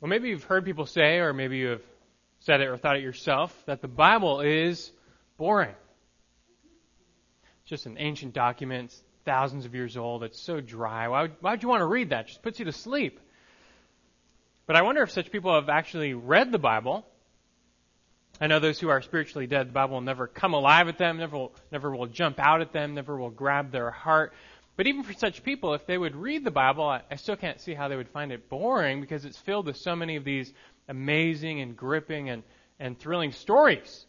Well, maybe you've heard people say, or maybe you have said it or thought it yourself, that the Bible is boring. It's just an ancient document, thousands of years old. It's so dry. Why would, why would you want to read that? It just puts you to sleep. But I wonder if such people have actually read the Bible. I know those who are spiritually dead, the Bible will never come alive at them, never never will jump out at them, never will grab their heart. But even for such people, if they would read the Bible, I, I still can't see how they would find it boring because it's filled with so many of these amazing and gripping and, and thrilling stories.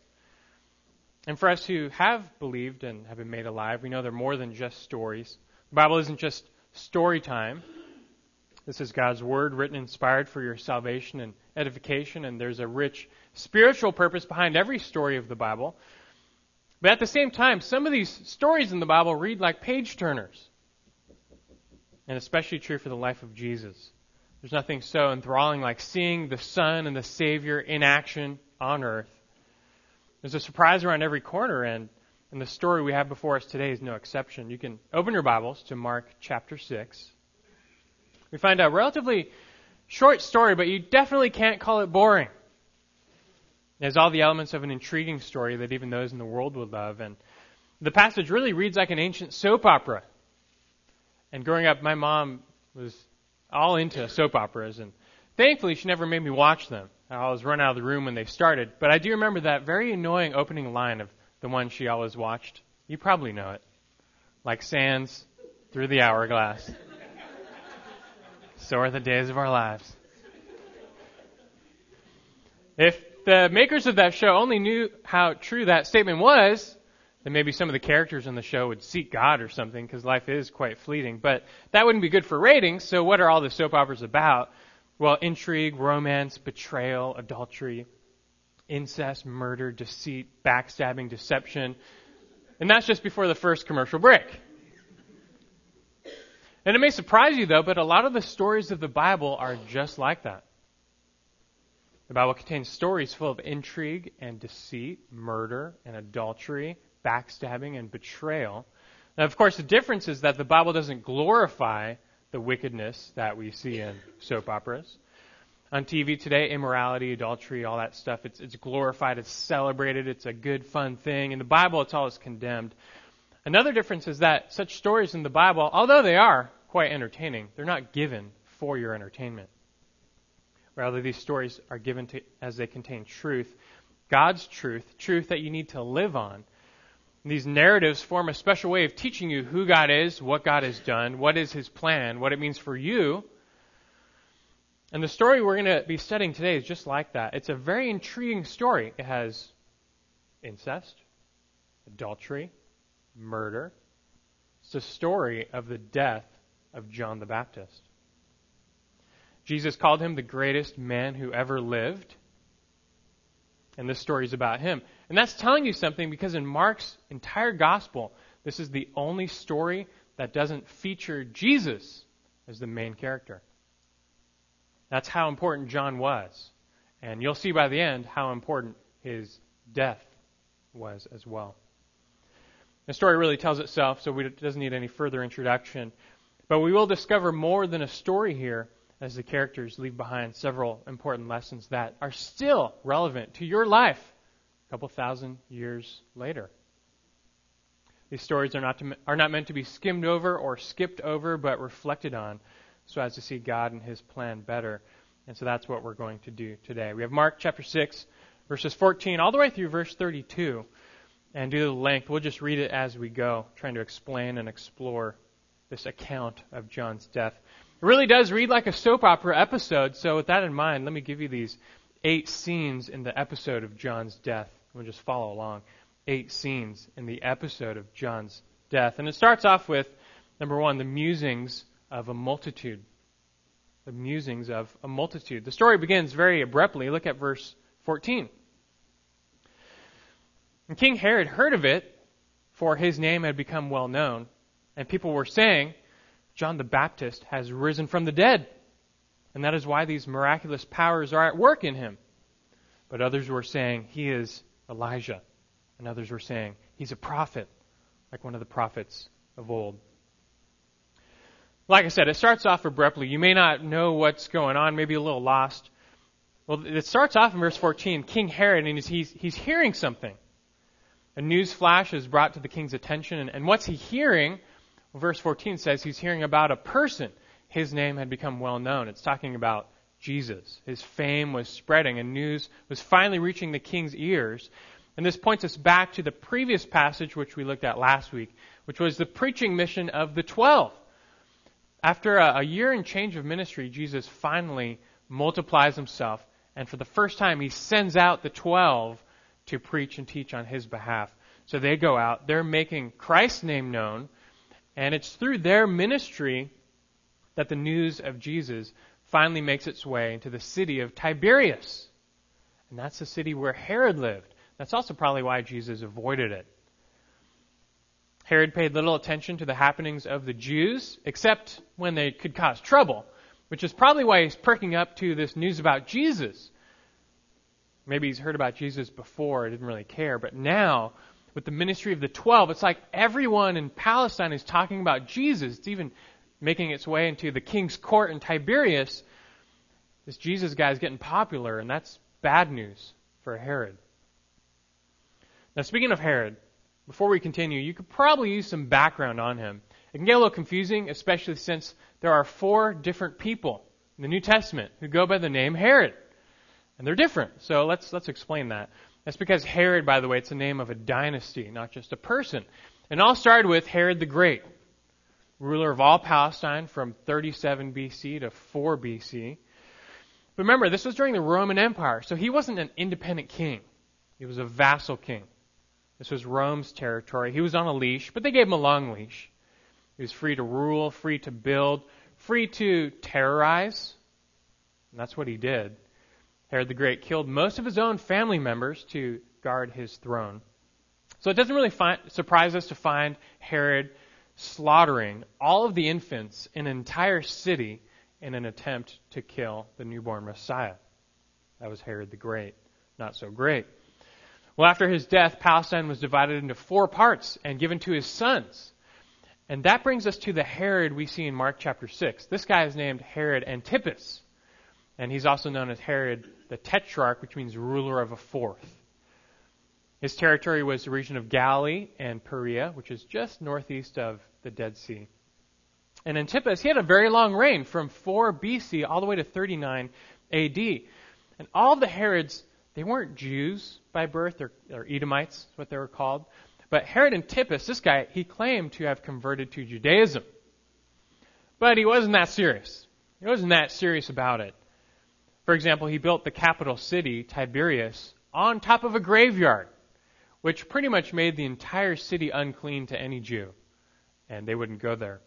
And for us who have believed and have been made alive, we know they're more than just stories. The Bible isn't just story time. This is God's Word written inspired for your salvation and edification, and there's a rich spiritual purpose behind every story of the Bible. But at the same time, some of these stories in the Bible read like page turners and especially true for the life of Jesus. There's nothing so enthralling like seeing the Son and the Savior in action on earth. There's a surprise around every corner, and, and the story we have before us today is no exception. You can open your Bibles to Mark chapter 6. We find a relatively short story, but you definitely can't call it boring. It has all the elements of an intriguing story that even those in the world would love. And the passage really reads like an ancient soap opera. And growing up, my mom was all into soap operas, and thankfully, she never made me watch them. I always run out of the room when they started. But I do remember that very annoying opening line of the one she always watched. You probably know it. Like sands through the hourglass. so are the days of our lives. If the makers of that show only knew how true that statement was, then maybe some of the characters in the show would seek God or something because life is quite fleeting. But that wouldn't be good for ratings. So what are all the soap operas about? Well, intrigue, romance, betrayal, adultery, incest, murder, deceit, backstabbing, deception. And that's just before the first commercial break. And it may surprise you though, but a lot of the stories of the Bible are just like that. The Bible contains stories full of intrigue and deceit, murder and adultery, backstabbing and betrayal. Now, of course, the difference is that the Bible doesn't glorify the wickedness that we see in soap operas. On TV today, immorality, adultery, all that stuff, it's, it's glorified, it's celebrated, it's a good, fun thing. In the Bible, it's always condemned. Another difference is that such stories in the Bible, although they are quite entertaining, they're not given for your entertainment. Rather, these stories are given to, as they contain truth, God's truth, truth that you need to live on these narratives form a special way of teaching you who God is, what God has done, what is His plan, what it means for you. And the story we're going to be studying today is just like that. It's a very intriguing story. It has incest, adultery, murder. It's the story of the death of John the Baptist. Jesus called him the greatest man who ever lived. And this story is about him. And that's telling you something because in Mark's entire gospel, this is the only story that doesn't feature Jesus as the main character. That's how important John was. And you'll see by the end how important his death was as well. The story really tells itself, so it doesn't need any further introduction. But we will discover more than a story here as the characters leave behind several important lessons that are still relevant to your life a couple thousand years later. These stories are not, to, are not meant to be skimmed over or skipped over, but reflected on so as to see God and His plan better. And so that's what we're going to do today. We have Mark chapter 6, verses 14 all the way through verse 32. And due to the length, we'll just read it as we go, trying to explain and explore this account of John's death. It really does read like a soap opera episode, so with that in mind, let me give you these eight scenes in the episode of John's death. We'll just follow along. Eight scenes in the episode of John's death. And it starts off with, number one, the musings of a multitude. The musings of a multitude. The story begins very abruptly. Look at verse 14. And King Herod heard of it, for his name had become well known, and people were saying, John the Baptist has risen from the dead. And that is why these miraculous powers are at work in him. But others were saying he is Elijah. And others were saying he's a prophet, like one of the prophets of old. Like I said, it starts off abruptly. You may not know what's going on, maybe a little lost. Well, it starts off in verse 14. King Herod, and he's, he's hearing something. A news flash is brought to the king's attention, and, and what's he hearing? Well, verse 14 says he's hearing about a person. His name had become well known. It's talking about Jesus. His fame was spreading, and news was finally reaching the king's ears. And this points us back to the previous passage which we looked at last week, which was the preaching mission of the twelve. After a, a year and change of ministry, Jesus finally multiplies himself, and for the first time, he sends out the twelve to preach and teach on his behalf. So they go out, they're making Christ's name known, and it's through their ministry that the news of Jesus finally makes its way into the city of Tiberias. And that's the city where Herod lived. That's also probably why Jesus avoided it. Herod paid little attention to the happenings of the Jews, except when they could cause trouble, which is probably why he's pricking up to this news about Jesus. Maybe he's heard about Jesus before, didn't really care, but now, with the ministry of the twelve, it's like everyone in Palestine is talking about Jesus. It's even making its way into the king's court in Tiberias. This Jesus guy is getting popular, and that's bad news for Herod. Now, speaking of Herod, before we continue, you could probably use some background on him. It can get a little confusing, especially since there are four different people in the New Testament who go by the name Herod. And they're different. So let's, let's explain that. That's because Herod, by the way, it's the name of a dynasty, not just a person. And all started with Herod the Great, ruler of all Palestine from 37 BC to 4 BC. But remember, this was during the Roman Empire, so he wasn't an independent king. He was a vassal king. This was Rome's territory. He was on a leash, but they gave him a long leash. He was free to rule, free to build, free to terrorize. And that's what he did. Herod the Great killed most of his own family members to guard his throne. So it doesn't really surprise us to find Herod slaughtering all of the infants in an entire city in an attempt to kill the newborn Messiah. That was Herod the Great. Not so great. Well, after his death, Palestine was divided into four parts and given to his sons. And that brings us to the Herod we see in Mark chapter 6. This guy is named Herod Antipas. And he's also known as Herod the Tetrarch, which means ruler of a fourth. His territory was the region of Galilee and Perea, which is just northeast of the Dead Sea. And Antipas, he had a very long reign from 4 BC all the way to 39 AD. And all the Herods they weren't Jews by birth, or, or Edomites, what they were called. But Herod Antipas, this guy, he claimed to have converted to Judaism. But he wasn't that serious. He wasn't that serious about it. For example, he built the capital city, Tiberias, on top of a graveyard, which pretty much made the entire city unclean to any Jew, and they wouldn't go there.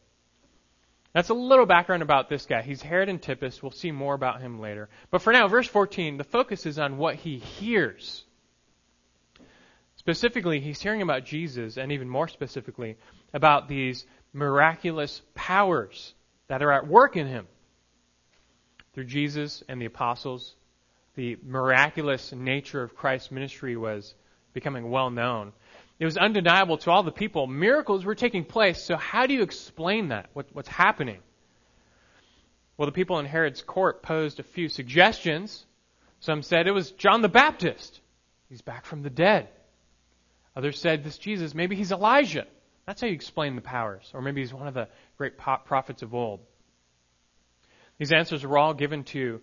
That's a little background about this guy. He's Herod Antipas. We'll see more about him later. But for now, verse 14, the focus is on what he hears. Specifically, he's hearing about Jesus, and even more specifically, about these miraculous powers that are at work in him. Through Jesus and the apostles, the miraculous nature of Christ's ministry was becoming well known. It was undeniable to all the people. Miracles were taking place. So how do you explain that? What, what's happening? Well, the people in Herod's court posed a few suggestions. Some said it was John the Baptist. He's back from the dead. Others said this Jesus, maybe he's Elijah. That's how you explain the powers. Or maybe he's one of the great prophets of old. These answers were all given to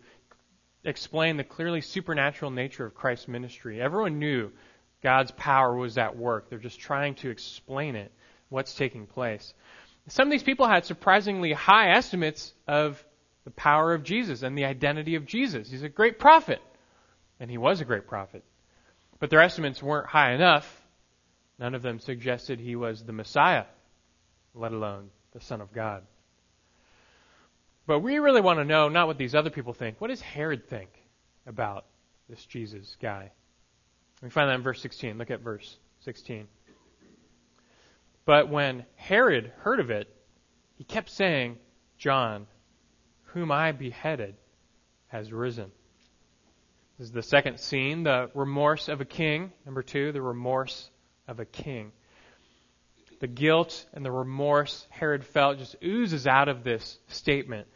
explain the clearly supernatural nature of Christ's ministry. Everyone knew God's power was at work. They're just trying to explain it, what's taking place. Some of these people had surprisingly high estimates of the power of Jesus and the identity of Jesus. He's a great prophet, and he was a great prophet. But their estimates weren't high enough. None of them suggested he was the Messiah, let alone the Son of God. But we really want to know not what these other people think. What does Herod think about this Jesus guy? We find that in verse 16. Look at verse 16. But when Herod heard of it, he kept saying, John, whom I beheaded, has risen. This is the second scene, the remorse of a king. Number two, the remorse of a king. The guilt and the remorse Herod felt just oozes out of this statement.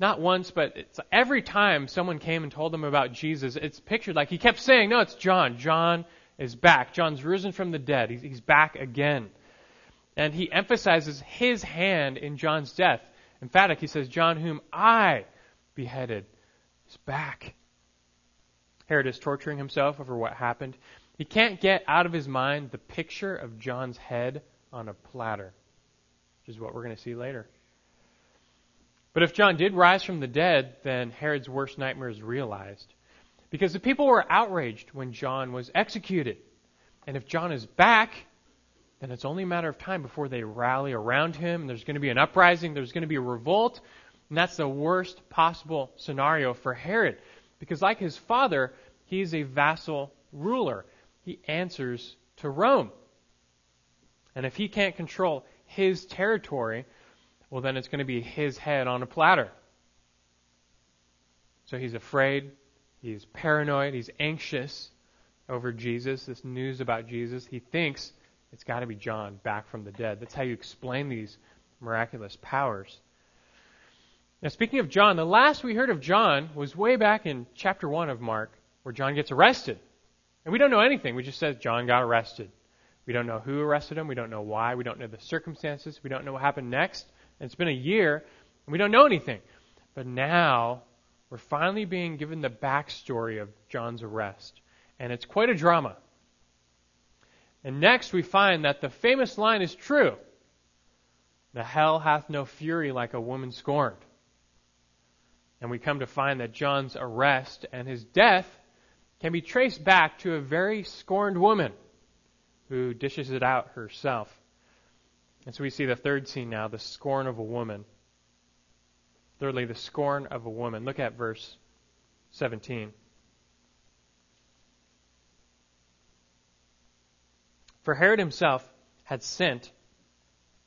Not once, but every time someone came and told them about Jesus, it's pictured like he kept saying, No, it's John. John is back. John's risen from the dead. He's, he's back again. And he emphasizes his hand in John's death. Emphatic, he says, John, whom I beheaded, is back. Herod is torturing himself over what happened. He can't get out of his mind the picture of John's head on a platter, which is what we're going to see later. But if John did rise from the dead, then Herod's worst nightmare is realized. Because the people were outraged when John was executed. And if John is back, then it's only a matter of time before they rally around him. And there's going to be an uprising, there's going to be a revolt. And that's the worst possible scenario for Herod. Because, like his father, he's a vassal ruler. He answers to Rome. And if he can't control his territory, well, then it's going to be his head on a platter. So he's afraid, he's paranoid, he's anxious over Jesus, this news about Jesus. He thinks it's got to be John back from the dead. That's how you explain these miraculous powers. Now, speaking of John, the last we heard of John was way back in chapter 1 of Mark, where John gets arrested. And we don't know anything. We just says John got arrested. We don't know who arrested him. We don't know why. We don't know the circumstances. We don't know what happened next. It's been a year, and we don't know anything. But now, we're finally being given the backstory of John's arrest. And it's quite a drama. And next, we find that the famous line is true The hell hath no fury like a woman scorned. And we come to find that John's arrest and his death can be traced back to a very scorned woman who dishes it out herself. And so we see the third scene now the scorn of a woman. Thirdly, the scorn of a woman. Look at verse 17. For Herod himself had sent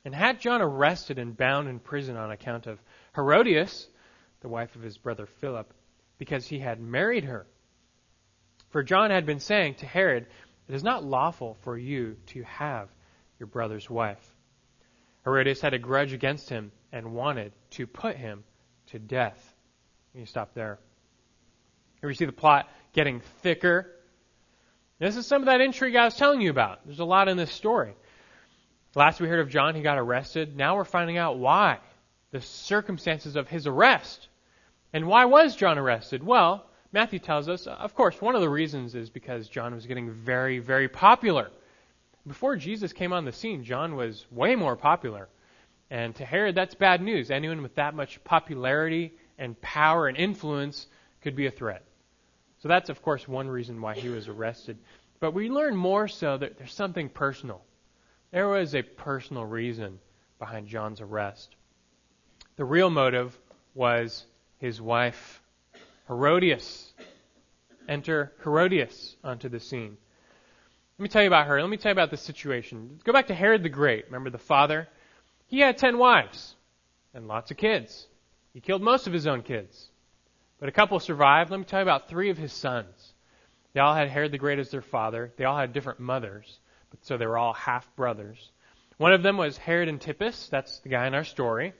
and had John arrested and bound in prison on account of Herodias, the wife of his brother Philip, because he had married her. For John had been saying to Herod, It is not lawful for you to have your brother's wife. Herodias had a grudge against him and wanted to put him to death. You stop there. Here we see the plot getting thicker. This is some of that intrigue I was telling you about. There's a lot in this story. Last we heard of John, he got arrested. Now we're finding out why. The circumstances of his arrest. And why was John arrested? Well, Matthew tells us, of course, one of the reasons is because John was getting very, very popular before Jesus came on the scene, John was way more popular. And to Herod, that's bad news. Anyone with that much popularity and power and influence could be a threat. So that's, of course, one reason why he was arrested. But we learn more so that there's something personal. There was a personal reason behind John's arrest. The real motive was his wife, Herodias. Enter Herodias onto the scene. Let me tell you about her. Let me tell you about the situation. Go back to Herod the Great. Remember the father? He had ten wives and lots of kids. He killed most of his own kids. But a couple survived. Let me tell you about three of his sons. They all had Herod the Great as their father. They all had different mothers, but so they were all half brothers. One of them was Herod Antipas. That's the guy in our story.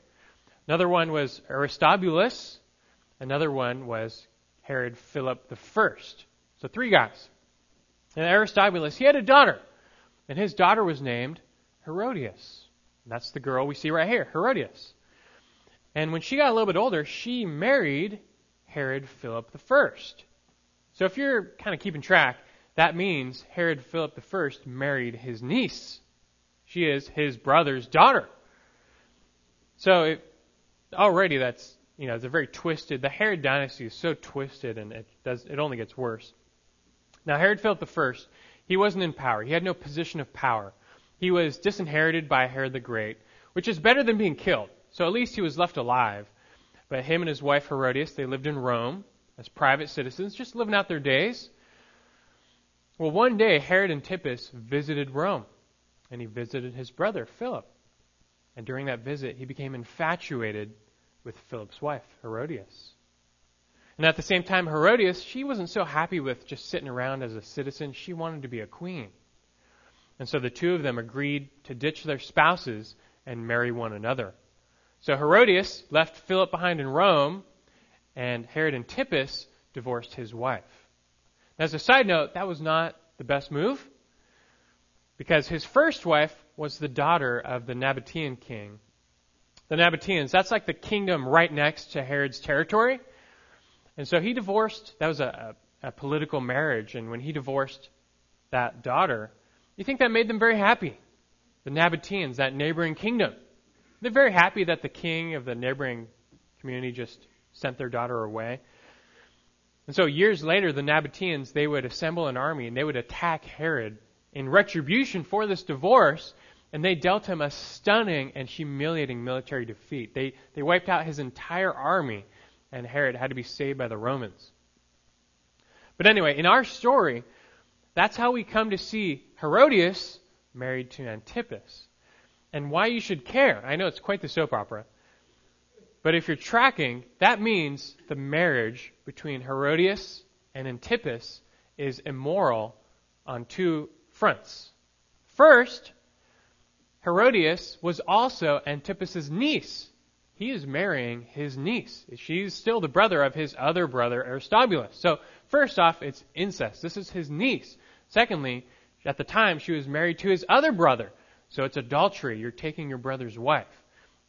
Another one was Aristobulus. Another one was Herod Philip the First. So three guys. And Aristobulus, he had a daughter, and his daughter was named Herodias. And that's the girl we see right here, Herodias. And when she got a little bit older, she married Herod Philip I. So if you're kind of keeping track, that means Herod Philip I married his niece. She is his brother's daughter. So it, already that's you know it's a very twisted. The Herod dynasty is so twisted, and it does it only gets worse. Now, Herod Philip I, he wasn't in power. He had no position of power. He was disinherited by Herod the Great, which is better than being killed. So at least he was left alive. But him and his wife Herodias, they lived in Rome as private citizens, just living out their days. Well, one day Herod Antipas visited Rome, and he visited his brother Philip. And during that visit, he became infatuated with Philip's wife, Herodias. And at the same time, Herodias, she wasn't so happy with just sitting around as a citizen. She wanted to be a queen. And so the two of them agreed to ditch their spouses and marry one another. So Herodias left Philip behind in Rome, and Herod Antipas divorced his wife. Now, As a side note, that was not the best move because his first wife was the daughter of the Nabatean king. The Nabateans, that's like the kingdom right next to Herod's territory. And so he divorced, that was a, a, a political marriage, and when he divorced that daughter, you think that made them very happy. The Nabateans, that neighboring kingdom. They're very happy that the king of the neighboring community just sent their daughter away. And so years later, the Nabateans, they would assemble an army and they would attack Herod in retribution for this divorce, and they dealt him a stunning and humiliating military defeat. They, they wiped out his entire army, and Herod had to be saved by the Romans. But anyway, in our story, that's how we come to see Herodias married to Antipas. And why you should care. I know it's quite the soap opera. But if you're tracking, that means the marriage between Herodias and Antipas is immoral on two fronts. First, Herodias was also Antipas's niece. He is marrying his niece. She's still the brother of his other brother, Aristobulus. So, first off, it's incest. This is his niece. Secondly, at the time, she was married to his other brother. So it's adultery. You're taking your brother's wife.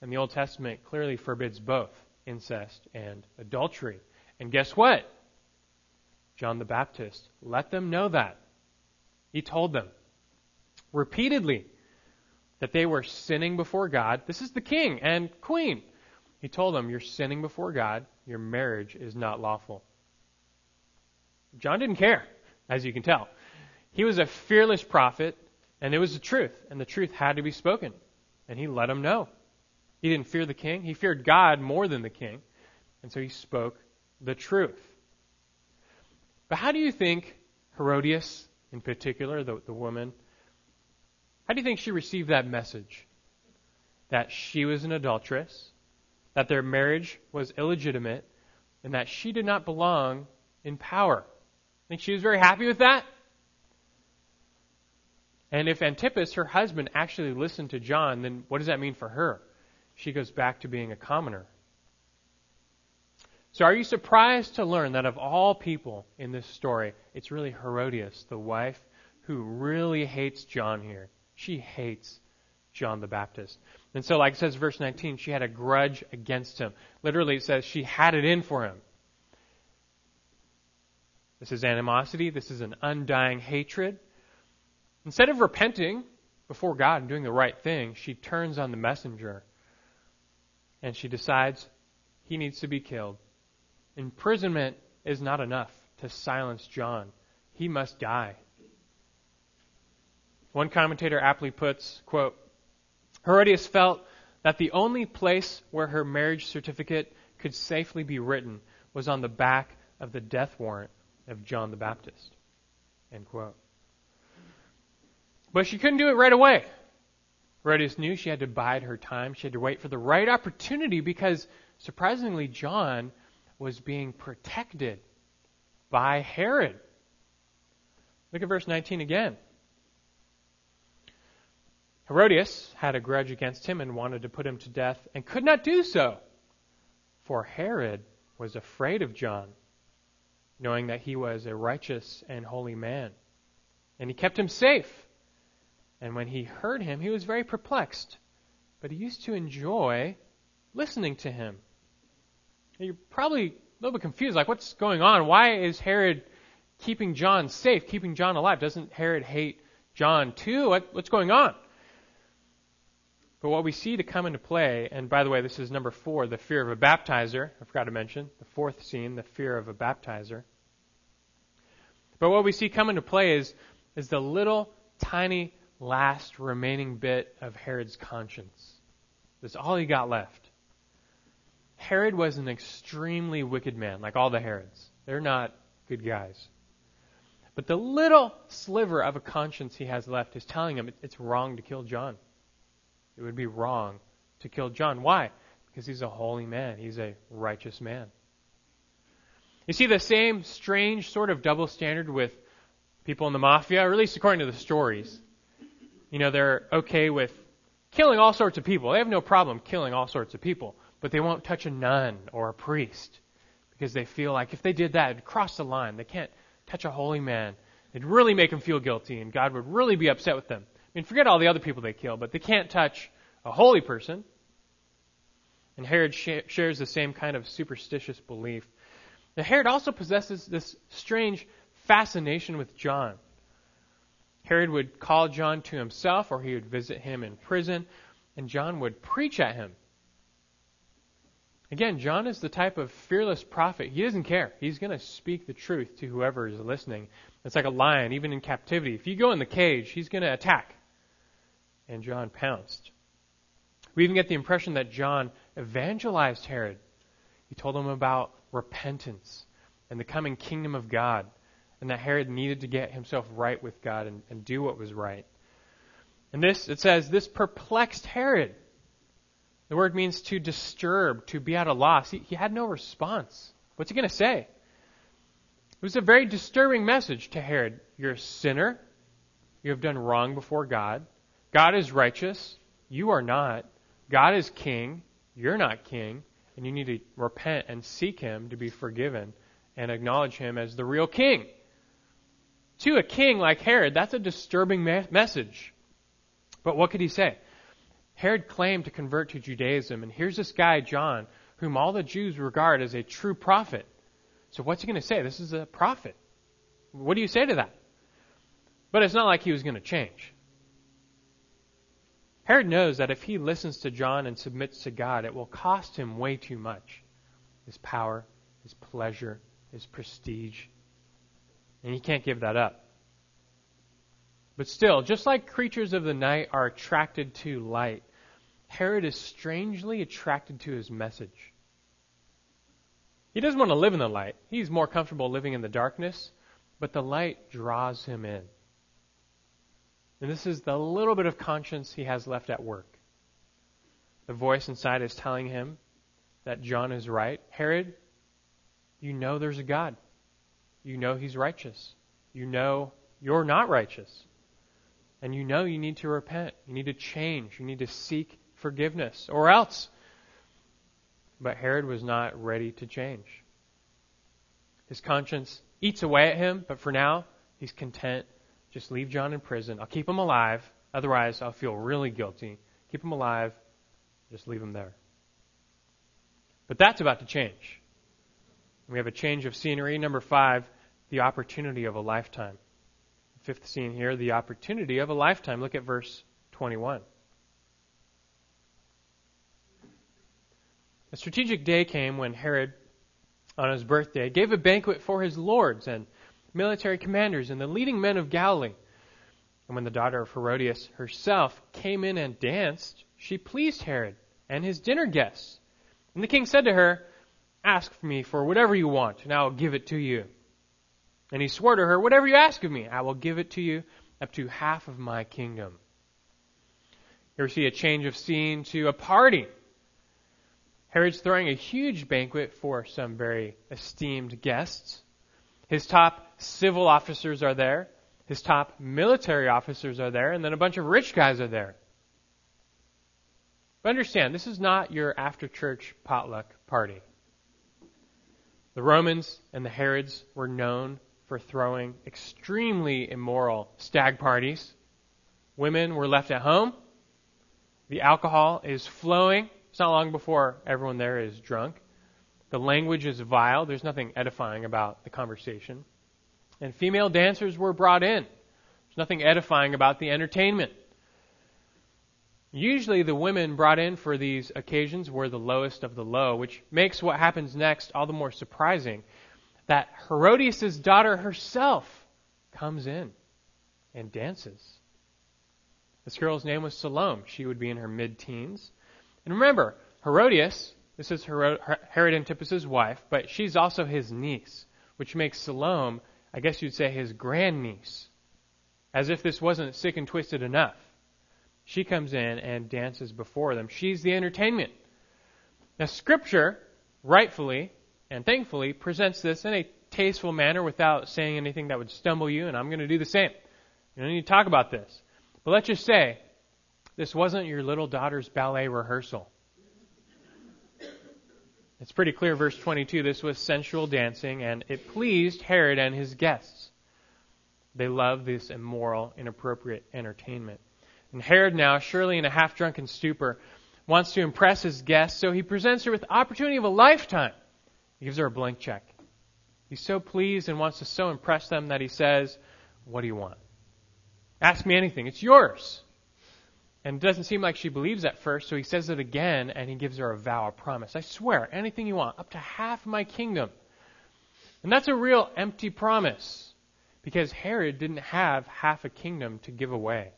And the Old Testament clearly forbids both incest and adultery. And guess what? John the Baptist let them know that. He told them repeatedly that they were sinning before God. This is the king and queen. He told them, You're sinning before God. Your marriage is not lawful. John didn't care, as you can tell. He was a fearless prophet, and it was the truth, and the truth had to be spoken. And he let them know. He didn't fear the king. He feared God more than the king. And so he spoke the truth. But how do you think Herodias, in particular, the, the woman, how do you think she received that message? That she was an adulteress, that their marriage was illegitimate, and that she did not belong in power. I Think she was very happy with that? And if Antipas, her husband, actually listened to John, then what does that mean for her? she goes back to being a commoner. So, are you surprised to learn that of all people in this story, it's really Herodias, the wife, who really hates John here? She hates John the Baptist. And so, like it says verse 19, she had a grudge against him. Literally, it says she had it in for him. This is animosity. This is an undying hatred. Instead of repenting before God and doing the right thing, she turns on the messenger and she decides he needs to be killed. Imprisonment is not enough to silence John. He must die. One commentator aptly puts, quote, Herodias felt that the only place where her marriage certificate could safely be written was on the back of the death warrant of John the Baptist. End quote. But she couldn't do it right away. Herodias knew she had to bide her time. She had to wait for the right opportunity because, surprisingly, John was being protected by Herod. Look at verse 19 again. Herodias had a grudge against him and wanted to put him to death and could not do so, for Herod was afraid of John, knowing that he was a righteous and holy man. And he kept him safe and when he heard him, he was very perplexed. But he used to enjoy listening to him. You're probably a little bit confused, like, what's going on? Why is Herod keeping John safe, keeping John alive? Doesn't Herod hate John too? What, what's going on? But what we see to come into play, and by the way, this is number four, the fear of a baptizer. I forgot to mention the fourth scene, the fear of a baptizer. But what we see come into play is, is the little tiny last remaining bit of Herod's conscience. That's all he got left. Herod was an extremely wicked man, like all the Herods. They're not good guys. But the little sliver of a conscience he has left is telling him it's wrong to kill John. It would be wrong to kill John. Why? Because he's a holy man, he's a righteous man. You see the same strange sort of double standard with people in the mafia, or at least according to the stories. You know, they're okay with killing all sorts of people. They have no problem killing all sorts of people, but they won't touch a nun or a priest because they feel like if they did that, it'd cross the line. They can't touch a holy man. It'd really make them feel guilty, and God would really be upset with them. I mean, forget all the other people they kill, but they can't touch a holy person. And Herod sh- shares the same kind of superstitious belief. Now, Herod also possesses this strange fascination with John. Herod would call John to himself, or he would visit him in prison, and John would preach at him. Again, John is the type of fearless prophet. He doesn't care. He's going to speak the truth to whoever is listening. It's like a lion, even in captivity. If you go in the cage, he's going to attack. And John pounced. We even get the impression that John evangelized Herod. He told him about repentance and the coming kingdom of God, and that Herod needed to get himself right with God and, and do what was right. And this, it says, this perplexed Herod. The word means to disturb, to be at a loss. He, he had no response. What's he going to say? It was a very disturbing message to Herod. You're a sinner. You have done wrong before God. God is righteous. You are not. God is king. You're not king. And you need to repent and seek him to be forgiven and acknowledge him as the real king. To a king like Herod, that's a disturbing me- message. But what could he say? Herod claimed to convert to Judaism, and here's this guy, John, whom all the Jews regard as a true prophet. So what's he going to say? This is a prophet. What do you say to that? But it's not like he was going to change. Herod knows that if he listens to John and submits to God, it will cost him way too much his power, his pleasure, his prestige. And he can't give that up. But still, just like creatures of the night are attracted to light, Herod is strangely attracted to his message. He doesn't want to live in the light. He's more comfortable living in the darkness, but the light draws him in. And this is the little bit of conscience he has left at work. The voice inside is telling him that John is right. Herod, you know there's a God. You know he's righteous. You know you're not righteous. And you know you need to repent. You need to change. You need to seek forgiveness, or else. But Herod was not ready to change. His conscience eats away at him, but for now, he's content. Just leave John in prison. I'll keep him alive. Otherwise, I'll feel really guilty. Keep him alive. Just leave him there. But that's about to change. We have a change of scenery. Number five, the opportunity of a lifetime. Fifth scene here, the opportunity of a lifetime. Look at verse 21. A strategic day came when Herod, on his birthday, gave a banquet for his lords and military commanders and the leading men of Galilee. And when the daughter of Herodias herself came in and danced, she pleased Herod and his dinner guests. And the king said to her, Ask me for whatever you want, and I will give it to you. And he swore to her, Whatever you ask of me, I will give it to you up to half of my kingdom. Here we see a change of scene to a party. Herod's throwing a huge banquet for some very esteemed guests. His top civil officers are there. His top military officers are there. And then a bunch of rich guys are there. But understand, this is not your after church potluck party. The Romans and the Herods were known for throwing extremely immoral stag parties. Women were left at home. The alcohol is flowing. It's not long before everyone there is drunk. The language is vile. There's nothing edifying about the conversation. And female dancers were brought in. There's nothing edifying about the entertainment. Usually, the women brought in for these occasions were the lowest of the low, which makes what happens next all the more surprising. That Herodias' daughter herself comes in and dances. This girl's name was Salome. She would be in her mid teens. And remember, Herodias, this is Herod, Herod Antipas's wife, but she's also his niece, which makes Salome, I guess you'd say, his grandniece. As if this wasn't sick and twisted enough. She comes in and dances before them. She's the entertainment. Now, Scripture, rightfully and thankfully, presents this in a tasteful manner without saying anything that would stumble you, and I'm going to do the same. You don't need to talk about this. But let's just say this wasn't your little daughter's ballet rehearsal. It's pretty clear, verse 22, this was sensual dancing, and it pleased Herod and his guests. They loved this immoral, inappropriate entertainment. And Herod now, surely in a half drunken stupor, wants to impress his guests, so he presents her with the opportunity of a lifetime. He gives her a blank check. He's so pleased and wants to so impress them that he says, What do you want? Ask me anything. It's yours. And it doesn't seem like she believes at first, so he says it again and he gives her a vow, a promise. I swear, anything you want, up to half my kingdom. And that's a real empty promise because Herod didn't have half a kingdom to give away.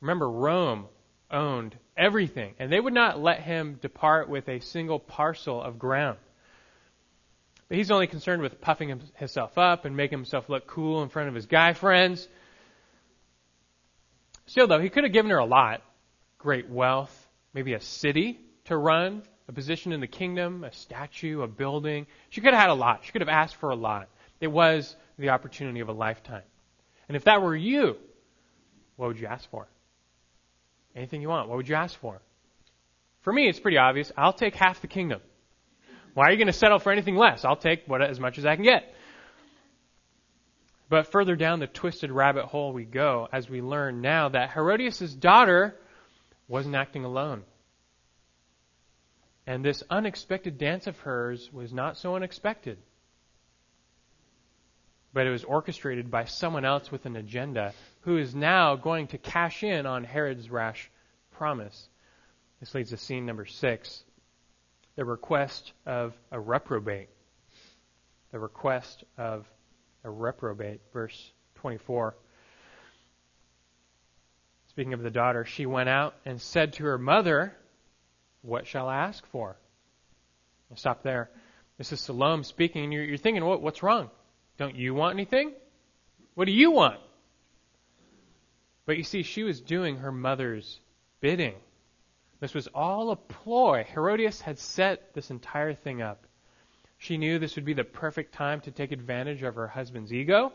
Remember, Rome owned everything, and they would not let him depart with a single parcel of ground. But he's only concerned with puffing himself up and making himself look cool in front of his guy friends. Still, though, he could have given her a lot great wealth, maybe a city to run, a position in the kingdom, a statue, a building. She could have had a lot. She could have asked for a lot. It was the opportunity of a lifetime. And if that were you, what would you ask for? Anything you want. What would you ask for? For me, it's pretty obvious. I'll take half the kingdom. Why are you going to settle for anything less? I'll take what, as much as I can get. But further down the twisted rabbit hole we go as we learn now that Herodias' daughter wasn't acting alone. And this unexpected dance of hers was not so unexpected. But it was orchestrated by someone else with an agenda who is now going to cash in on Herod's rash promise. This leads to scene number six the request of a reprobate. The request of a reprobate, verse 24. Speaking of the daughter, she went out and said to her mother, What shall I ask for? I'll stop there. This is Salome speaking, and you're, you're thinking, what, What's wrong? Don't you want anything? What do you want? But you see, she was doing her mother's bidding. This was all a ploy. Herodias had set this entire thing up. She knew this would be the perfect time to take advantage of her husband's ego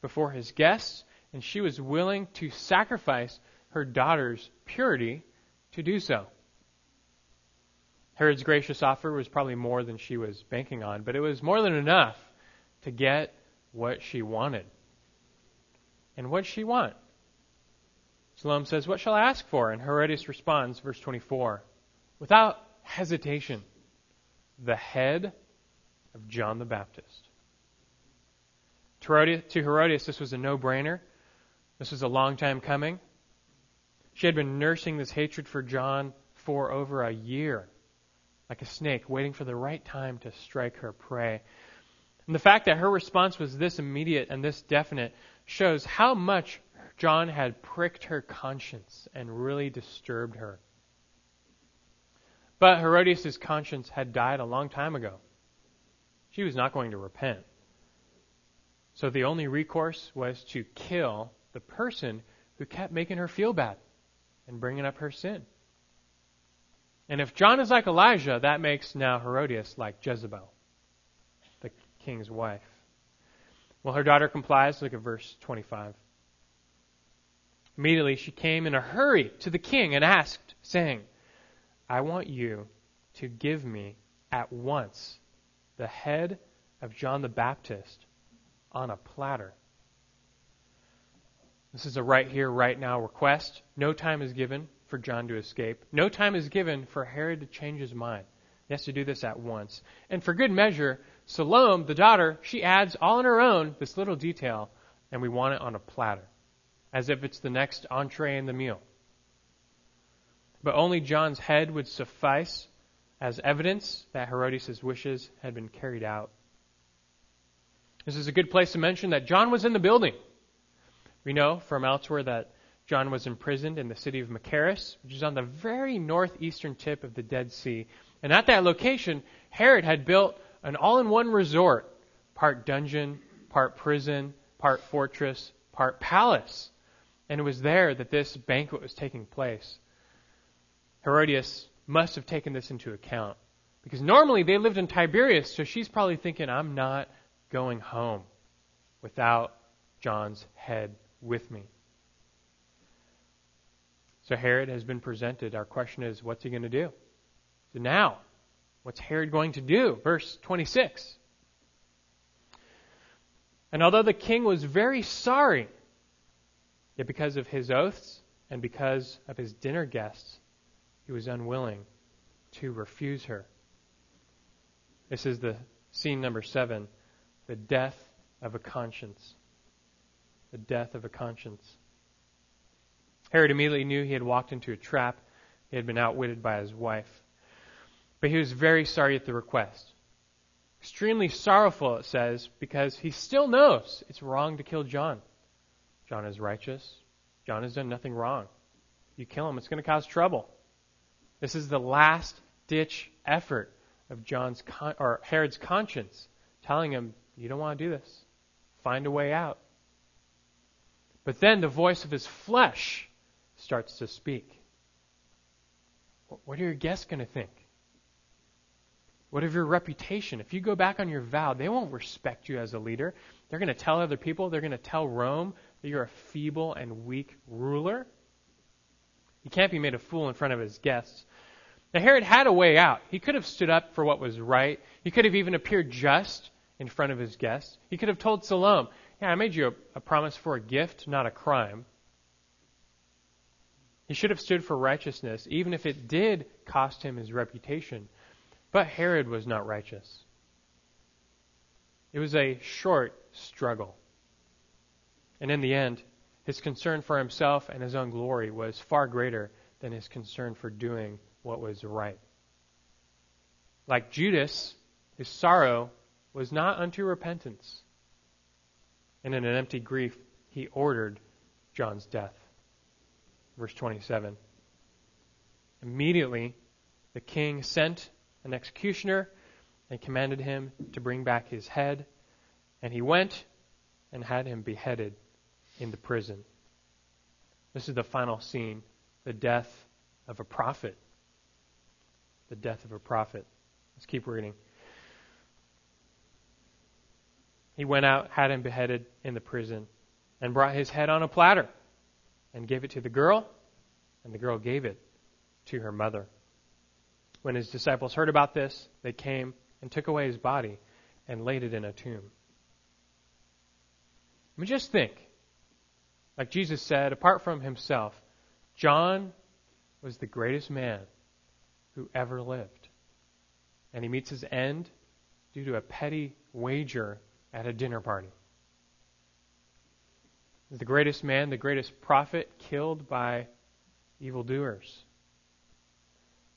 before his guests, and she was willing to sacrifice her daughter's purity to do so. Herod's gracious offer was probably more than she was banking on, but it was more than enough to get what she wanted. And what she want? Salome says, What shall I ask for? And Herodias responds, verse 24, without hesitation, the head of John the Baptist. To Herodias, this was a no brainer. This was a long time coming. She had been nursing this hatred for John for over a year, like a snake, waiting for the right time to strike her prey. And the fact that her response was this immediate and this definite shows how much John had pricked her conscience and really disturbed her. But Herodias' conscience had died a long time ago. She was not going to repent. So the only recourse was to kill the person who kept making her feel bad and bringing up her sin. And if John is like Elijah, that makes now Herodias like Jezebel, the king's wife. Well, her daughter complies. Look at verse 25. Immediately she came in a hurry to the king and asked, saying, I want you to give me at once the head of John the Baptist on a platter. This is a right here, right now request. No time is given for John to escape. No time is given for Herod to change his mind. He has to do this at once. And for good measure, Salome, the daughter, she adds all on her own this little detail, and we want it on a platter, as if it's the next entree in the meal. But only John's head would suffice as evidence that Herodias' wishes had been carried out. This is a good place to mention that John was in the building. We know from elsewhere that John was imprisoned in the city of Machaerus, which is on the very northeastern tip of the Dead Sea. And at that location, Herod had built an all in one resort part dungeon, part prison, part fortress, part palace. And it was there that this banquet was taking place. Herodias must have taken this into account. Because normally they lived in Tiberias, so she's probably thinking, I'm not going home without John's head with me. So Herod has been presented. Our question is, what's he going to do? So now, what's Herod going to do? Verse 26. And although the king was very sorry, yet because of his oaths and because of his dinner guests, he was unwilling to refuse her. This is the scene number seven the death of a conscience. The death of a conscience. Herod immediately knew he had walked into a trap. He had been outwitted by his wife. But he was very sorry at the request. Extremely sorrowful, it says, because he still knows it's wrong to kill John. John is righteous. John has done nothing wrong. You kill him, it's going to cause trouble. This is the last ditch effort of John's con- or Herod's conscience, telling him, "You don't want to do this. Find a way out." But then the voice of his flesh starts to speak. What are your guests going to think? What of your reputation? If you go back on your vow, they won't respect you as a leader. They're going to tell other people, they're going to tell Rome that you're a feeble and weak ruler. He can't be made a fool in front of his guests. Now, Herod had a way out. He could have stood up for what was right. He could have even appeared just in front of his guests. He could have told Salome, Yeah, I made you a, a promise for a gift, not a crime. He should have stood for righteousness, even if it did cost him his reputation. But Herod was not righteous. It was a short struggle. And in the end, his concern for himself and his own glory was far greater than his concern for doing what was right. Like Judas, his sorrow was not unto repentance. And in an empty grief, he ordered John's death. Verse 27. Immediately, the king sent an executioner and commanded him to bring back his head. And he went and had him beheaded in the prison. This is the final scene the death of a prophet the death of a prophet. Let's keep reading. He went out, had him beheaded in the prison, and brought his head on a platter, and gave it to the girl, and the girl gave it to her mother. When his disciples heard about this, they came and took away his body and laid it in a tomb. I mean, just think. Like Jesus said, apart from himself, John was the greatest man who ever lived. And he meets his end due to a petty wager at a dinner party. The greatest man, the greatest prophet, killed by evildoers.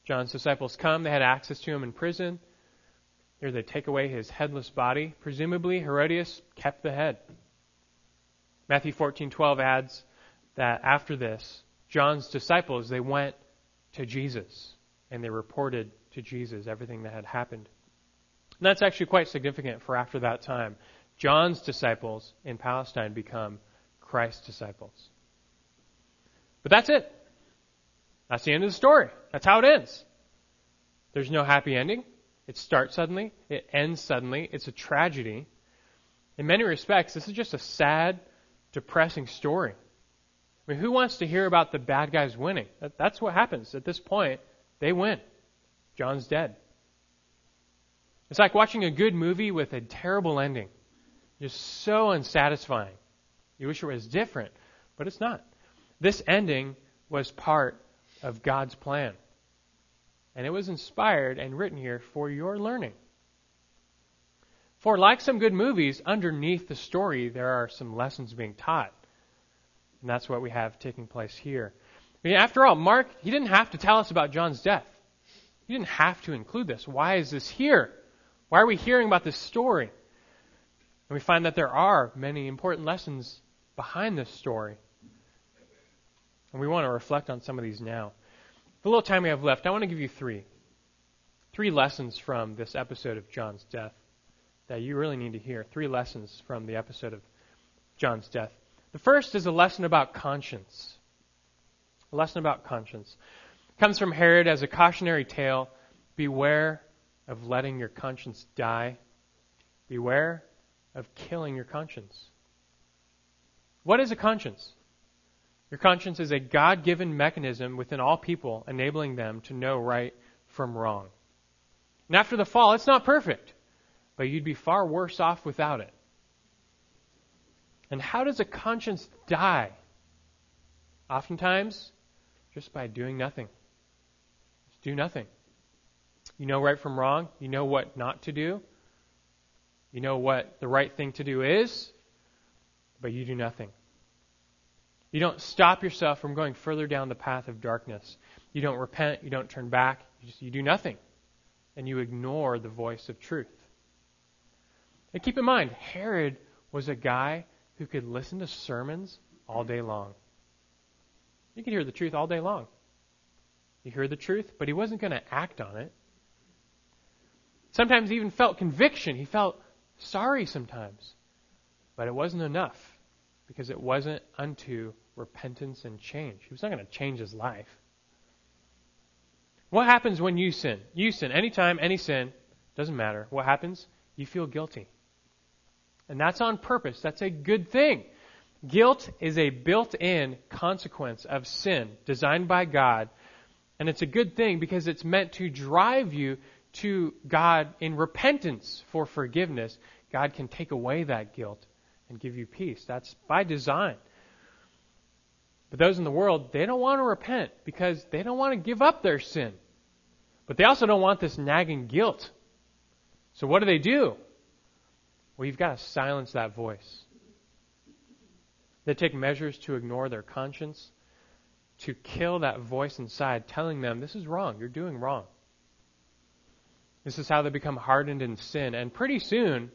John's disciples come. They had access to him in prison. Here they take away his headless body. Presumably, Herodias kept the head. Matthew 14:12 adds that after this, John's disciples they went to Jesus and they reported to Jesus everything that had happened. And that's actually quite significant for after that time. John's disciples in Palestine become Christ's disciples. But that's it. That's the end of the story. That's how it ends. There's no happy ending. It starts suddenly. It ends suddenly. It's a tragedy. In many respects, this is just a sad, depressing story. I mean, who wants to hear about the bad guys winning? That's what happens at this point. They win. John's dead. It's like watching a good movie with a terrible ending. Just so unsatisfying. You wish it was different, but it's not. This ending was part of God's plan. And it was inspired and written here for your learning. For, like some good movies, underneath the story, there are some lessons being taught. And that's what we have taking place here. I mean, after all, Mark, he didn't have to tell us about John's death. He didn't have to include this. Why is this here? Why are we hearing about this story? And we find that there are many important lessons behind this story. And we want to reflect on some of these now. The little time we have left, I want to give you three. Three lessons from this episode of John's death that you really need to hear. Three lessons from the episode of John's death. The first is a lesson about conscience. A lesson about conscience. It comes from Herod as a cautionary tale. Beware of letting your conscience die. Beware of killing your conscience. What is a conscience? Your conscience is a God given mechanism within all people, enabling them to know right from wrong. And after the fall, it's not perfect, but you'd be far worse off without it. And how does a conscience die? Oftentimes, just by doing nothing. Just do nothing. You know right from wrong. You know what not to do. You know what the right thing to do is, but you do nothing. You don't stop yourself from going further down the path of darkness. You don't repent. You don't turn back. You, just, you do nothing. And you ignore the voice of truth. And keep in mind, Herod was a guy who could listen to sermons all day long. You could hear the truth all day long. He heard the truth, but he wasn't going to act on it. Sometimes he even felt conviction. He felt sorry sometimes. But it wasn't enough because it wasn't unto repentance and change. He was not going to change his life. What happens when you sin? You sin. Anytime, any sin, doesn't matter. What happens? You feel guilty. And that's on purpose. That's a good thing. Guilt is a built in consequence of sin designed by God. And it's a good thing because it's meant to drive you to God in repentance for forgiveness. God can take away that guilt and give you peace. That's by design. But those in the world, they don't want to repent because they don't want to give up their sin. But they also don't want this nagging guilt. So what do they do? Well, you've got to silence that voice. They take measures to ignore their conscience, to kill that voice inside telling them, this is wrong, you're doing wrong. This is how they become hardened in sin. And pretty soon,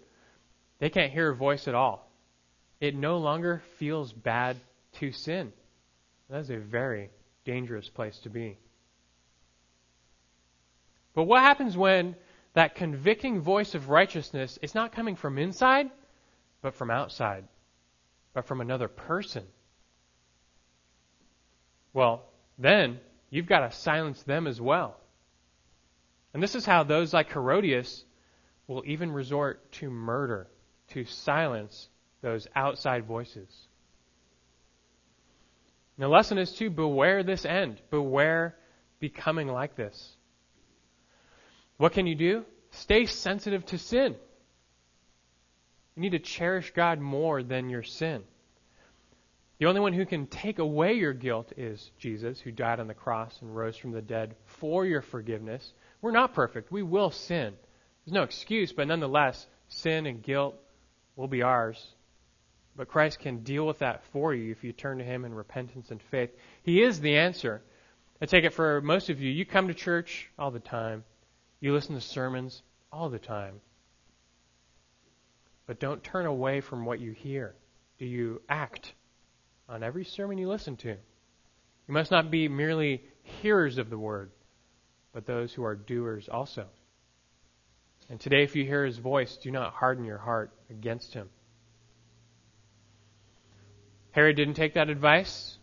they can't hear a voice at all. It no longer feels bad to sin. That is a very dangerous place to be. But what happens when that convicting voice of righteousness is not coming from inside, but from outside, but from another person. Well, then you've got to silence them as well. And this is how those like Herodias will even resort to murder to silence those outside voices. And the lesson is to beware this end, beware becoming like this. What can you do? Stay sensitive to sin. You need to cherish God more than your sin. The only one who can take away your guilt is Jesus, who died on the cross and rose from the dead for your forgiveness. We're not perfect. We will sin. There's no excuse, but nonetheless, sin and guilt will be ours. But Christ can deal with that for you if you turn to Him in repentance and faith. He is the answer. I take it for most of you, you come to church all the time. You listen to sermons all the time. But don't turn away from what you hear. Do you act on every sermon you listen to? You must not be merely hearers of the word, but those who are doers also. And today, if you hear his voice, do not harden your heart against him. Herod didn't take that advice.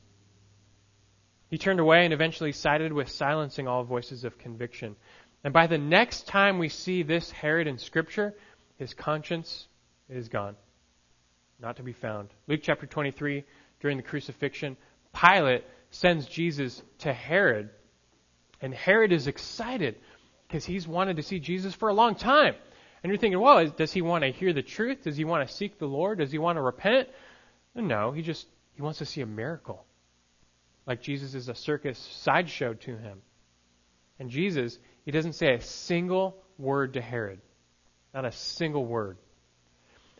He turned away and eventually sided with silencing all voices of conviction. And by the next time we see this Herod in Scripture, his conscience is gone, not to be found. Luke chapter 23, during the crucifixion, Pilate sends Jesus to Herod. And Herod is excited because he's wanted to see Jesus for a long time. And you're thinking, well, does he want to hear the truth? Does he want to seek the Lord? Does he want to repent? No, he just he wants to see a miracle. Like Jesus is a circus sideshow to him. And Jesus, he doesn't say a single word to Herod. Not a single word.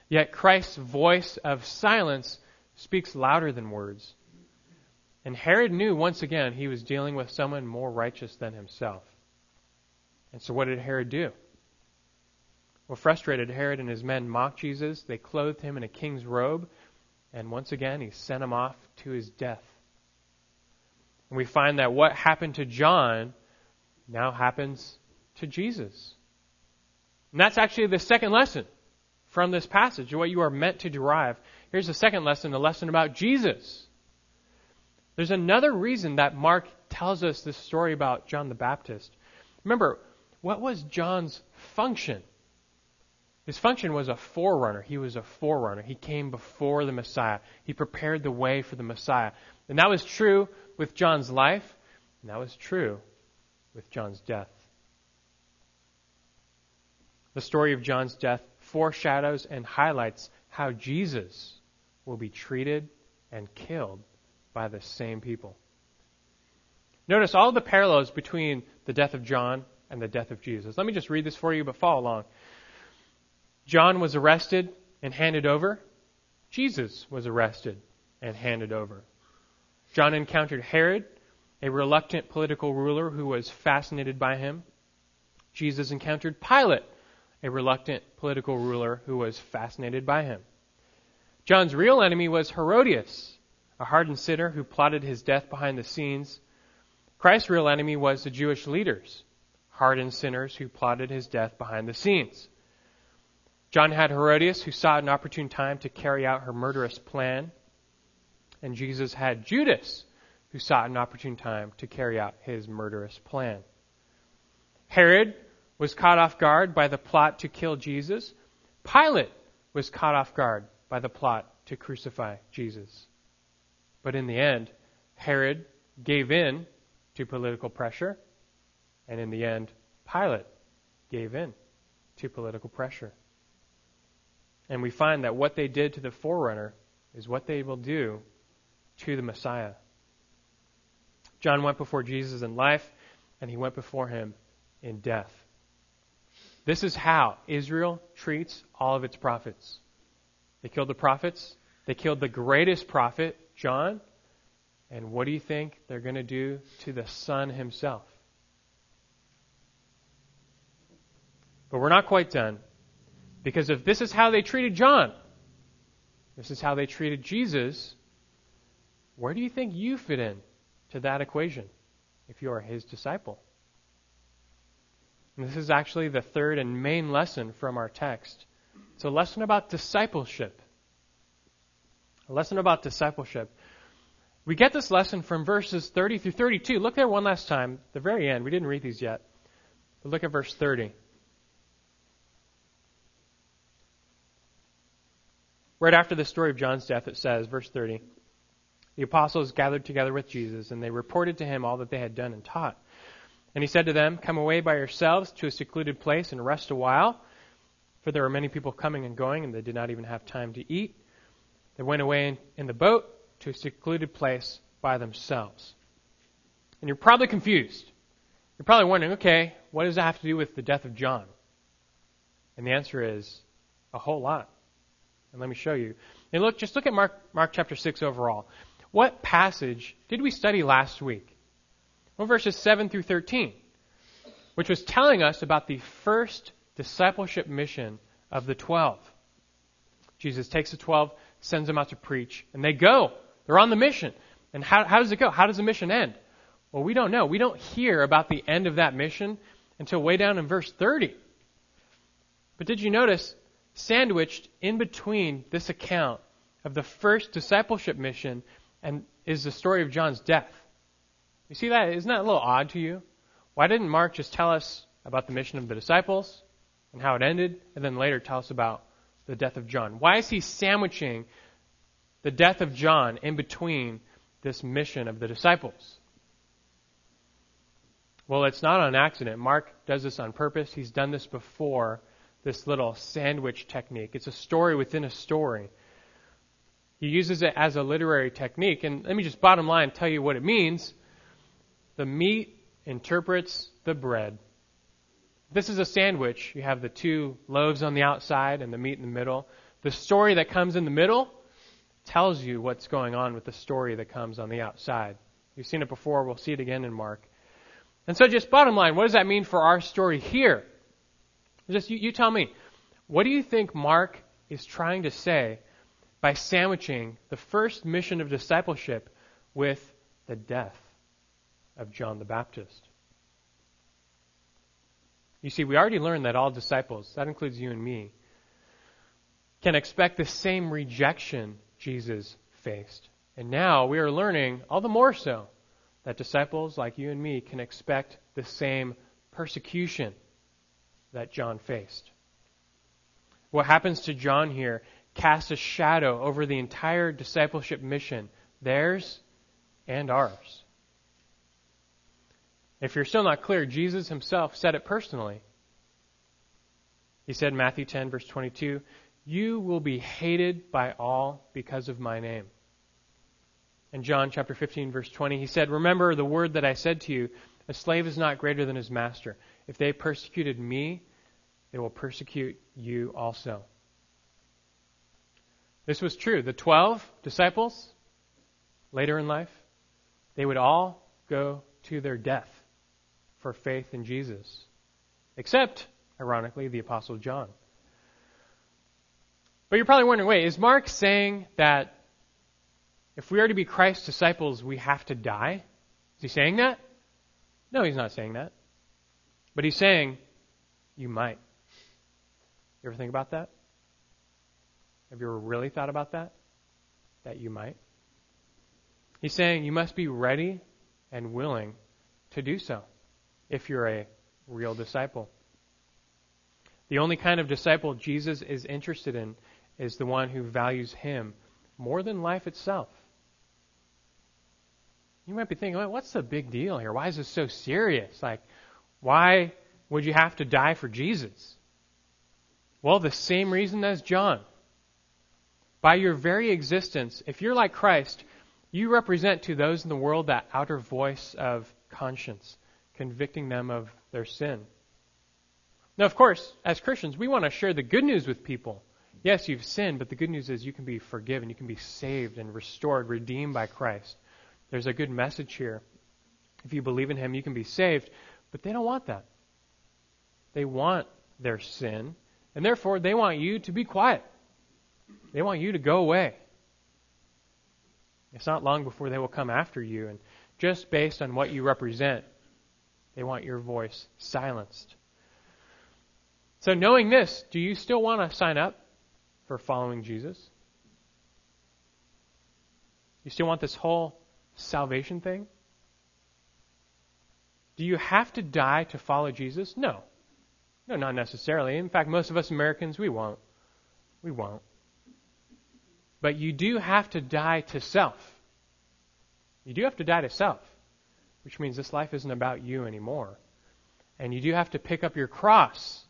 Yet Christ's voice of silence speaks louder than words. And Herod knew once again he was dealing with someone more righteous than himself. And so what did Herod do? Well, frustrated, Herod and his men mocked Jesus. They clothed him in a king's robe. And once again, he sent him off to his death. And we find that what happened to John now happens to Jesus. And that's actually the second lesson from this passage, what you are meant to derive. Here's the second lesson, the lesson about Jesus. There's another reason that Mark tells us this story about John the Baptist. Remember, what was John's function? His function was a forerunner. He was a forerunner. He came before the Messiah. He prepared the way for the Messiah. And that was true with John's life, and that was true with John's death. The story of John's death foreshadows and highlights how Jesus will be treated and killed by the same people. Notice all the parallels between the death of John and the death of Jesus. Let me just read this for you, but follow along. John was arrested and handed over. Jesus was arrested and handed over. John encountered Herod, a reluctant political ruler who was fascinated by him. Jesus encountered Pilate, a reluctant political ruler who was fascinated by him. John's real enemy was Herodias, a hardened sinner who plotted his death behind the scenes. Christ's real enemy was the Jewish leaders, hardened sinners who plotted his death behind the scenes. John had Herodias, who sought an opportune time to carry out her murderous plan. And Jesus had Judas, who sought an opportune time to carry out his murderous plan. Herod was caught off guard by the plot to kill Jesus. Pilate was caught off guard by the plot to crucify Jesus. But in the end, Herod gave in to political pressure, and in the end, Pilate gave in to political pressure. And we find that what they did to the forerunner is what they will do to the Messiah. John went before Jesus in life, and he went before him in death. This is how Israel treats all of its prophets. They killed the prophets, they killed the greatest prophet, John, and what do you think they're going to do to the Son himself? But we're not quite done. Because if this is how they treated John, this is how they treated Jesus, where do you think you fit in to that equation if you are his disciple? And this is actually the third and main lesson from our text. It's a lesson about discipleship. A lesson about discipleship. We get this lesson from verses 30 through 32. Look there one last time, the very end. We didn't read these yet. But look at verse 30. Right after the story of John's death, it says, verse 30, the apostles gathered together with Jesus, and they reported to him all that they had done and taught. And he said to them, Come away by yourselves to a secluded place and rest a while, for there were many people coming and going, and they did not even have time to eat. They went away in, the boat to a secluded place by themselves. And you're probably confused. You're probably wondering, okay, what does that have to do with the death of John? And the answer is a whole lot. And let me show you. And look, just look at Mark, Mark chapter 6 overall. What passage did we study last week? Well, verses 7 through 13, which was telling us about the first discipleship mission of the 12. Jesus takes the 12, sends them out to preach, and they go. They're on the mission. And how, how does it go? How does the mission end? Well, we don't know. We don't hear about the end of that mission until way down in verse 30. But did you notice sandwiched in between this account of the first discipleship mission and is the story of John's death. You see that? Isn't that a little odd to you? Why didn't Mark just tell us about the mission of the disciples and how it ended, and then later tell us about the death of John? Why is he sandwiching the death of John in between this mission of the disciples? Well, it's not on accident. Mark does this on purpose. He's done this before this little sandwich technique. It's a story within a story. He uses it as a literary technique. And let me just bottom line tell you what it means. The meat interprets the bread. This is a sandwich. You have the two loaves on the outside and the meat in the middle. The story that comes in the middle tells you what's going on with the story that comes on the outside. You've seen it before. We'll see it again in Mark. And so, just bottom line, what does that mean for our story here? Just you, you tell me. What do you think Mark is trying to say by sandwiching the first mission of discipleship with the death of John the Baptist? You see, we already learned that all disciples, that includes you and me, can expect the same rejection Jesus faced. And now we are learning, all the more so, that disciples like you and me can expect the same persecution that John faced. What happens to John here casts a shadow over the entire discipleship mission, theirs and ours. If you're still not clear, Jesus himself said it personally. He said Matthew 10, verse 22, You will be hated by all because of my name. In John chapter 15, verse 20, he said, Remember the word that I said to you, a slave is not greater than his master. If they persecuted me, they will persecute you also. This was true. The 12 disciples, later in life, they would all go to their death for faith in Jesus. Except, ironically, the Apostle John. But you're probably wondering wait, is Mark saying that if we are to be Christ's disciples, we have to die? Is he saying that? No, he's not saying that. But he's saying, you might. You ever think about that? Have you ever really thought about that? That you might? He's saying you must be ready and willing to do so if you're a real disciple. The only kind of disciple Jesus is interested in is the one who values him more than life itself. You might be thinking, well, what's the big deal here? Why is this so serious? Like, why would you have to die for Jesus? Well, the same reason as John. By your very existence, if you're like Christ, you represent to those in the world that outer voice of conscience, convicting them of their sin. Now, of course, as Christians, we want to share the good news with people. Yes, you've sinned, but the good news is you can be forgiven, you can be saved and restored, redeemed by Christ. There's a good message here. If you believe in Him, you can be saved, but they don't want that. They want their sin, and therefore they want you to be quiet. They want you to go away. It's not long before they will come after you, and just based on what you represent, they want your voice silenced. So, knowing this, do you still want to sign up for following Jesus? You still want this whole salvation thing? Do you have to die to follow Jesus? No. No, not necessarily. In fact, most of us Americans, we won't. We won't. But you do have to die to self. You do have to die to self, which means this life isn't about you anymore. And you do have to pick up your cross,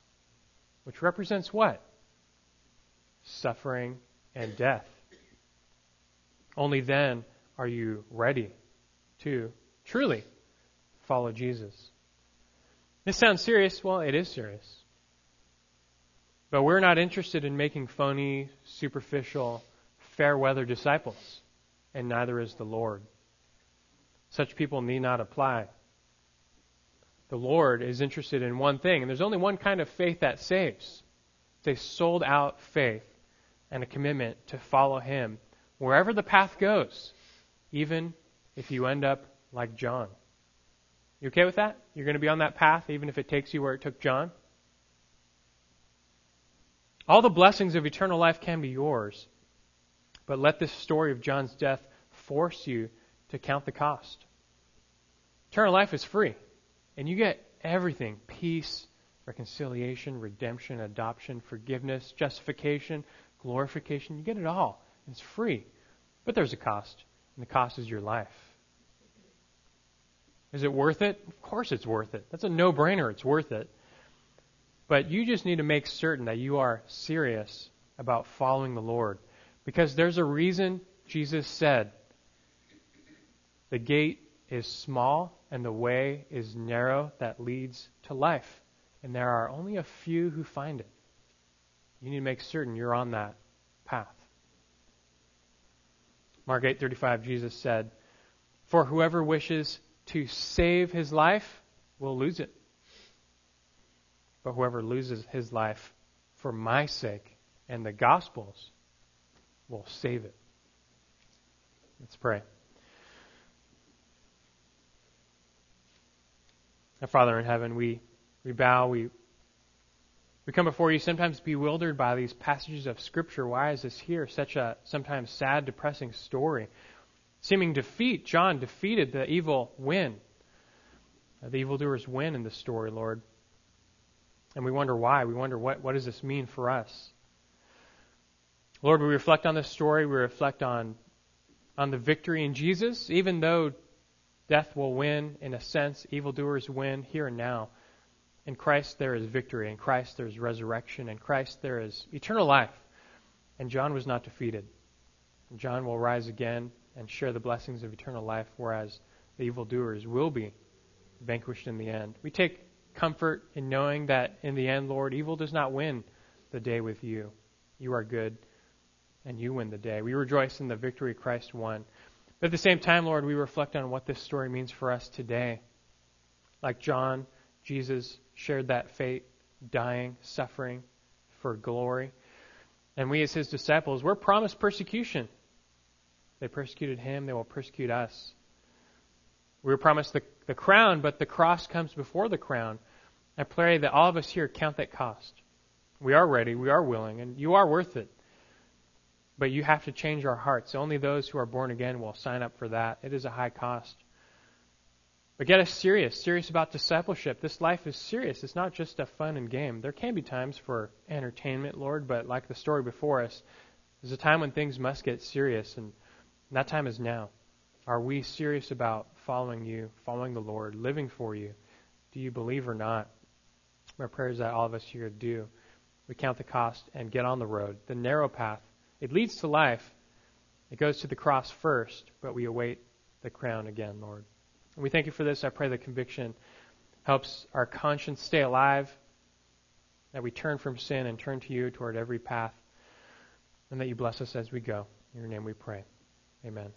which represents what? Suffering and death. Only then are you ready to truly follow Jesus. This sounds serious. Well, it is serious. But we're not interested in making phony, superficial, fair weather disciples, and neither is the Lord. Such people need not apply. The Lord is interested in one thing, and there's only one kind of faith that saves. It's a sold out faith and a commitment to follow Him wherever the path goes, even if you end up like John. You okay with that? You're going to be on that path even if it takes you where it took John? All the blessings of eternal life can be yours but let this story of John's death force you to count the cost. Eternal life is free, and you get everything peace, reconciliation, redemption, adoption, forgiveness, justification, glorification. You get it all. It's free. But there's a cost, and the cost is your life. Is it worth it? Of course it's worth it. That's a no brainer. It's worth it. But you just need to make certain that you are serious about following the Lord because there's a reason Jesus said, the gate is small and the way is narrow that leads to life. And there are only a few who find it. You need to make certain you're on that path. Mark 8:35 Jesus said, "For whoever wishes to save his life will lose it. But whoever loses his life for my sake and the gospel's will save it. Let's pray. Our Father in heaven, we, we bow, we, we come before you sometimes bewildered by these passages of Scripture. Why is this here? Such a sometimes sad, depressing story. Seeming defeat. John defeated the evil win. The evildoers win in the story, Lord. And we wonder why. We wonder what, what does this mean for us? Lord, we reflect on this story. We reflect on, on the victory in Jesus. Even though death will win, in a sense, evildoers win here and now. In Christ there is victory. In Christ there is resurrection. In Christ there is eternal life. And John was not defeated. John will rise again and share the blessings of eternal life, whereas the evildoers will be vanquished in the end. We take comfort in knowing that in the end, Lord, evil does not win the day with you. You are good and you win the day. We rejoice in the victory Christ won. But at the same time, Lord, we reflect on what this story means for us today. Like John, Jesus shared that fate, dying, suffering for glory. And we, as his disciples, we're promised persecution. They persecuted him, they will persecute us. We were promised the, the crown, but the cross comes before the crown. I pray that all of us here count that cost. We are ready, we are willing, and you are worth it. But you have to change our hearts. Only those who are born again will sign up for that. It is a high cost. But get us serious, serious about discipleship. This life is serious. It's not just a fun and game. There can be times for entertainment, Lord, but like the story before us, there's a time when things must get serious, and that time is now. Are we serious about following you, following the Lord, living for you? Do you believe or not? My prayer is that all of us here do. We count the cost and get on the road, the narrow path it leads to life. It goes to the cross first, but we await the crown again, Lord. And we thank you for this. I pray the conviction helps our conscience stay alive, that we turn from sin and turn to you toward every path, and that you bless us as we go. In your name we pray. Amen.